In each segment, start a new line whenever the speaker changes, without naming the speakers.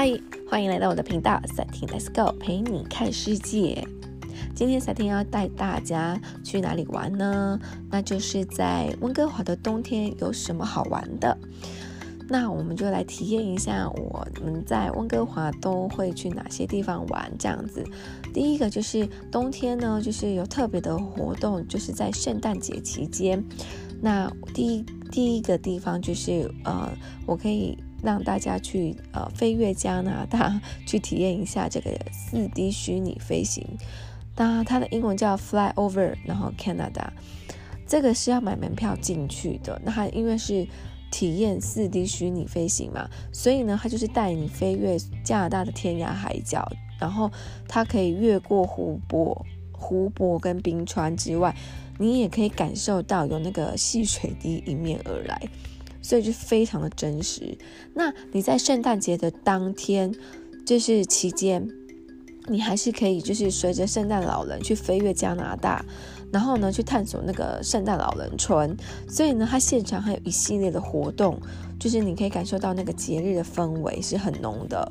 嗨，欢迎来到我的频道，赛婷 Let's Go，陪你看世界。今天赛婷要带大家去哪里玩呢？那就是在温哥华的冬天有什么好玩的？那我们就来体验一下我们在温哥华都会去哪些地方玩。这样子，第一个就是冬天呢，就是有特别的活动，就是在圣诞节期间。那第一第一个地方就是呃，我可以。让大家去呃飞越加拿大，去体验一下这个四 D 虚拟飞行。那它的英文叫 Fly Over，然后 Canada，这个是要买门票进去的。那它因为是体验四 D 虚拟飞行嘛，所以呢，它就是带你飞越加拿大的天涯海角，然后它可以越过湖泊、湖泊跟冰川之外，你也可以感受到有那个细水滴迎面而来。所以就非常的真实。那你在圣诞节的当天，就是期间，你还是可以就是随着圣诞老人去飞越加拿大，然后呢去探索那个圣诞老人村。所以呢，它现场还有一系列的活动，就是你可以感受到那个节日的氛围是很浓的。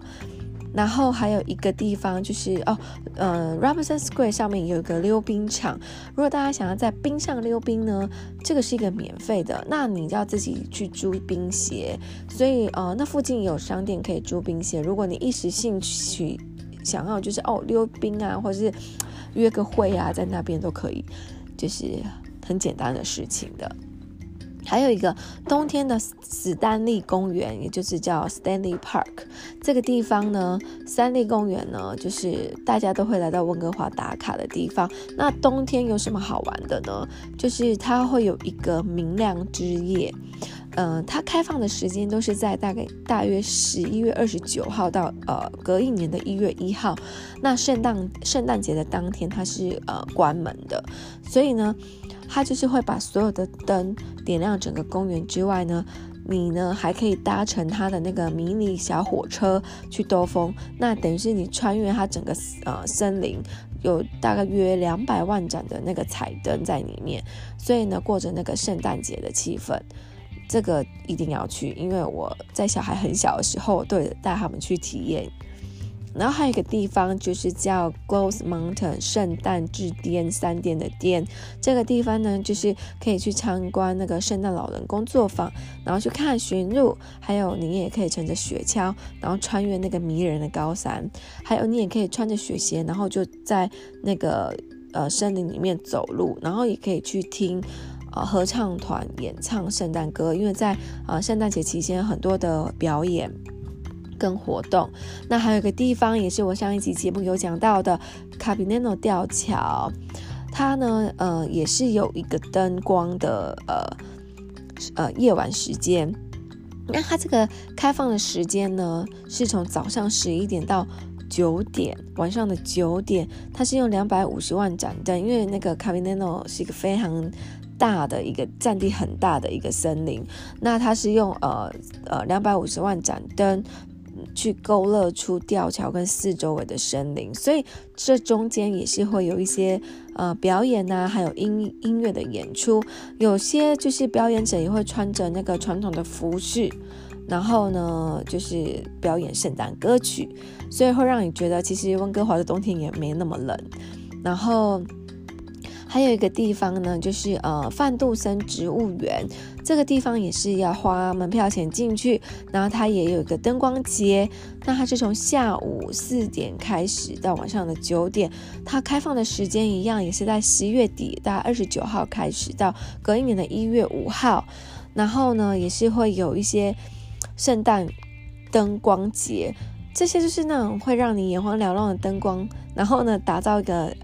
然后还有一个地方就是哦，呃，Robinson Square 上面有一个溜冰场。如果大家想要在冰上溜冰呢，这个是一个免费的，那你就要自己去租冰鞋。所以呃，那附近有商店可以租冰鞋。如果你一时兴起想要就是哦溜冰啊，或者是约个会啊，在那边都可以，就是很简单的事情的。还有一个冬天的史丹利公园，也就是叫 Stanley Park 这个地方呢，三利公园呢，就是大家都会来到温哥华打卡的地方。那冬天有什么好玩的呢？就是它会有一个明亮之夜，呃，它开放的时间都是在大概大约十一月二十九号到呃隔一年的一月一号。那圣诞圣诞节的当天，它是呃关门的，所以呢。它就是会把所有的灯点亮整个公园之外呢，你呢还可以搭乘它的那个迷你小火车去兜风，那等于是你穿越它整个呃森林，有大概约两百万盏的那个彩灯在里面，所以呢过着那个圣诞节的气氛，这个一定要去，因为我在小孩很小的时候，对带他们去体验。然后还有一个地方就是叫 Ghost Mountain 圣诞之巅三殿的殿，这个地方呢就是可以去参观那个圣诞老人工作坊，然后去看驯鹿，还有你也可以乘着雪橇，然后穿越那个迷人的高山，还有你也可以穿着雪鞋，然后就在那个呃森林里面走路，然后也可以去听呃合唱团演唱圣诞歌，因为在呃圣诞节期间很多的表演。跟活动，那还有一个地方也是我上一集节目有讲到的卡比内诺吊桥，它呢，呃，也是有一个灯光的，呃，呃，夜晚时间。那它这个开放的时间呢，是从早上十一点到九点，晚上的九点，它是用两百五十万盏灯，因为那个卡比内诺是一个非常大的一个占地很大的一个森林，那它是用呃呃两百五十万盏灯。去勾勒出吊桥跟四周围的森林，所以这中间也是会有一些呃表演呐，还有音音乐的演出。有些就是表演者也会穿着那个传统的服饰，然后呢就是表演圣诞歌曲，所以会让你觉得其实温哥华的冬天也没那么冷。然后。还有一个地方呢，就是呃范杜森植物园，这个地方也是要花门票钱进去，然后它也有一个灯光节，那它是从下午四点开始到晚上的九点，它开放的时间一样，也是在十一月底，大概二十九号开始到隔一年的一月五号，然后呢也是会有一些圣诞灯光节，这些就是那种会让你眼花缭乱的灯光，然后呢打造一个。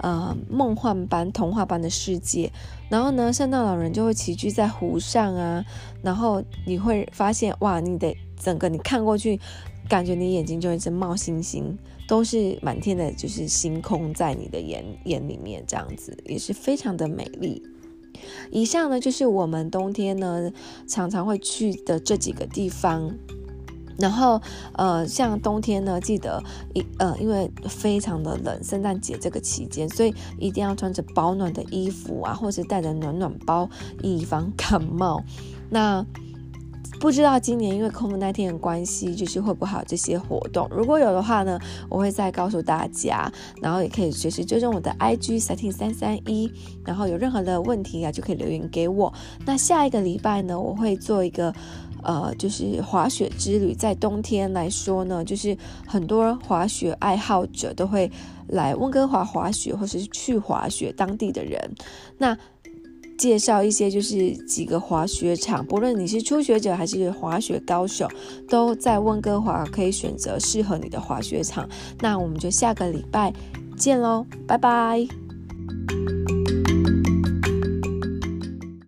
呃，梦幻般、童话般的世界，然后呢，圣诞老人就会齐聚在湖上啊，然后你会发现，哇，你的整个你看过去，感觉你眼睛就一直冒星星，都是满天的，就是星空在你的眼眼里面，这样子也是非常的美丽。以上呢，就是我们冬天呢常常会去的这几个地方。然后，呃，像冬天呢，记得一呃，因为非常的冷，圣诞节这个期间，所以一定要穿着保暖的衣服啊，或者带着暖暖包，以防感冒。那不知道今年因为恐怖那天的关系，就是会不会有这些活动？如果有的话呢，我会再告诉大家。然后也可以随时追踪我的 IG setting 三三一，然后有任何的问题啊，就可以留言给我。那下一个礼拜呢，我会做一个呃，就是滑雪之旅。在冬天来说呢，就是很多滑雪爱好者都会来温哥华滑雪，或是去滑雪当地的人。那介绍一些就是几个滑雪场，不论你是初学者还是滑雪高手，都在温哥华可以选择适合你的滑雪场。那我们就下个礼拜见喽，拜拜。